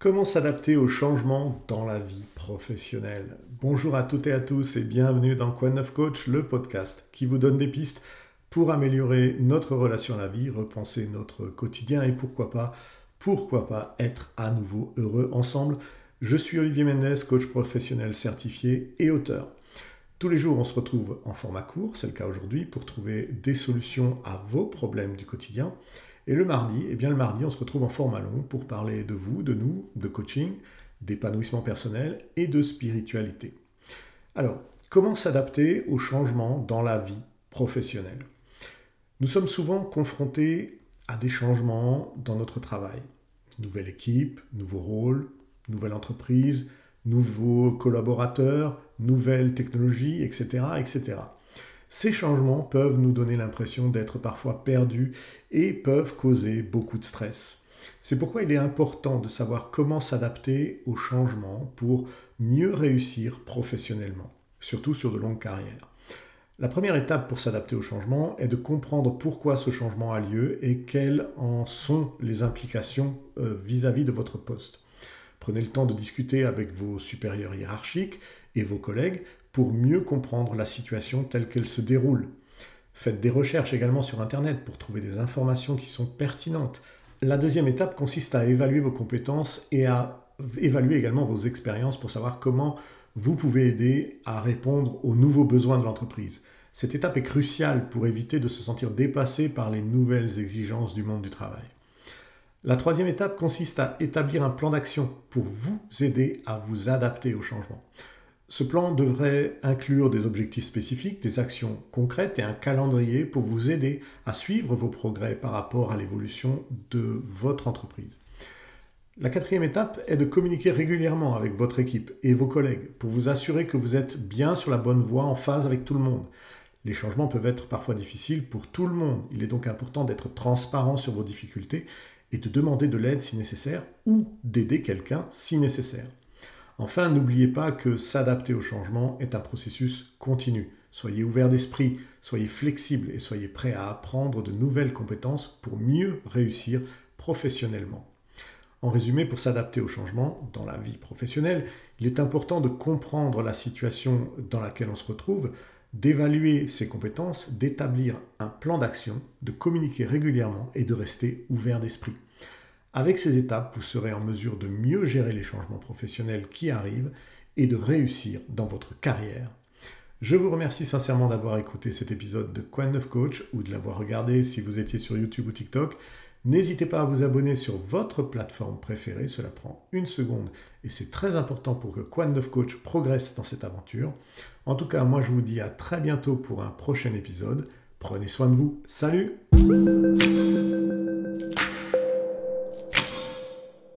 Comment s'adapter aux changements dans la vie professionnelle? Bonjour à toutes et à tous et bienvenue dans Quoi Neuf Coach, le podcast qui vous donne des pistes pour améliorer notre relation à la vie, repenser notre quotidien et pourquoi pas, pourquoi pas être à nouveau heureux ensemble. Je suis Olivier Mendes, coach professionnel certifié et auteur. Tous les jours, on se retrouve en format court, c'est le cas aujourd'hui, pour trouver des solutions à vos problèmes du quotidien. Et le mardi, eh bien le mardi, on se retrouve en format long pour parler de vous, de nous, de coaching, d'épanouissement personnel et de spiritualité. Alors, comment s'adapter aux changements dans la vie professionnelle? Nous sommes souvent confrontés à des changements dans notre travail. Nouvelle équipe, nouveau rôle, nouvelle entreprise, nouveaux collaborateurs, nouvelles technologies, etc., etc. Ces changements peuvent nous donner l'impression d'être parfois perdus et peuvent causer beaucoup de stress. C'est pourquoi il est important de savoir comment s'adapter aux changements pour mieux réussir professionnellement, surtout sur de longues carrières. La première étape pour s'adapter au changement est de comprendre pourquoi ce changement a lieu et quelles en sont les implications euh, vis-à-vis -vis de votre poste. Prenez le temps de discuter avec vos supérieurs hiérarchiques et vos collègues pour mieux comprendre la situation telle qu'elle se déroule. Faites des recherches également sur Internet pour trouver des informations qui sont pertinentes. La deuxième étape consiste à évaluer vos compétences et à évaluer également vos expériences pour savoir comment vous pouvez aider à répondre aux nouveaux besoins de l'entreprise. Cette étape est cruciale pour éviter de se sentir dépassé par les nouvelles exigences du monde du travail. La troisième étape consiste à établir un plan d'action pour vous aider à vous adapter au changement. Ce plan devrait inclure des objectifs spécifiques, des actions concrètes et un calendrier pour vous aider à suivre vos progrès par rapport à l'évolution de votre entreprise. La quatrième étape est de communiquer régulièrement avec votre équipe et vos collègues pour vous assurer que vous êtes bien sur la bonne voie en phase avec tout le monde. Les changements peuvent être parfois difficiles pour tout le monde. Il est donc important d'être transparent sur vos difficultés et de demander de l'aide si nécessaire ou d'aider quelqu'un si nécessaire. Enfin, n'oubliez pas que s'adapter au changement est un processus continu. Soyez ouvert d'esprit, soyez flexible et soyez prêt à apprendre de nouvelles compétences pour mieux réussir professionnellement. En résumé, pour s'adapter au changement dans la vie professionnelle, il est important de comprendre la situation dans laquelle on se retrouve, d'évaluer ses compétences, d'établir un plan d'action, de communiquer régulièrement et de rester ouvert d'esprit. Avec ces étapes, vous serez en mesure de mieux gérer les changements professionnels qui arrivent et de réussir dans votre carrière. Je vous remercie sincèrement d'avoir écouté cet épisode de Quoi Neuf Coach ou de l'avoir regardé si vous étiez sur YouTube ou TikTok. N'hésitez pas à vous abonner sur votre plateforme préférée, cela prend une seconde et c'est très important pour que Quoi Neuf Coach progresse dans cette aventure. En tout cas, moi je vous dis à très bientôt pour un prochain épisode. Prenez soin de vous. Salut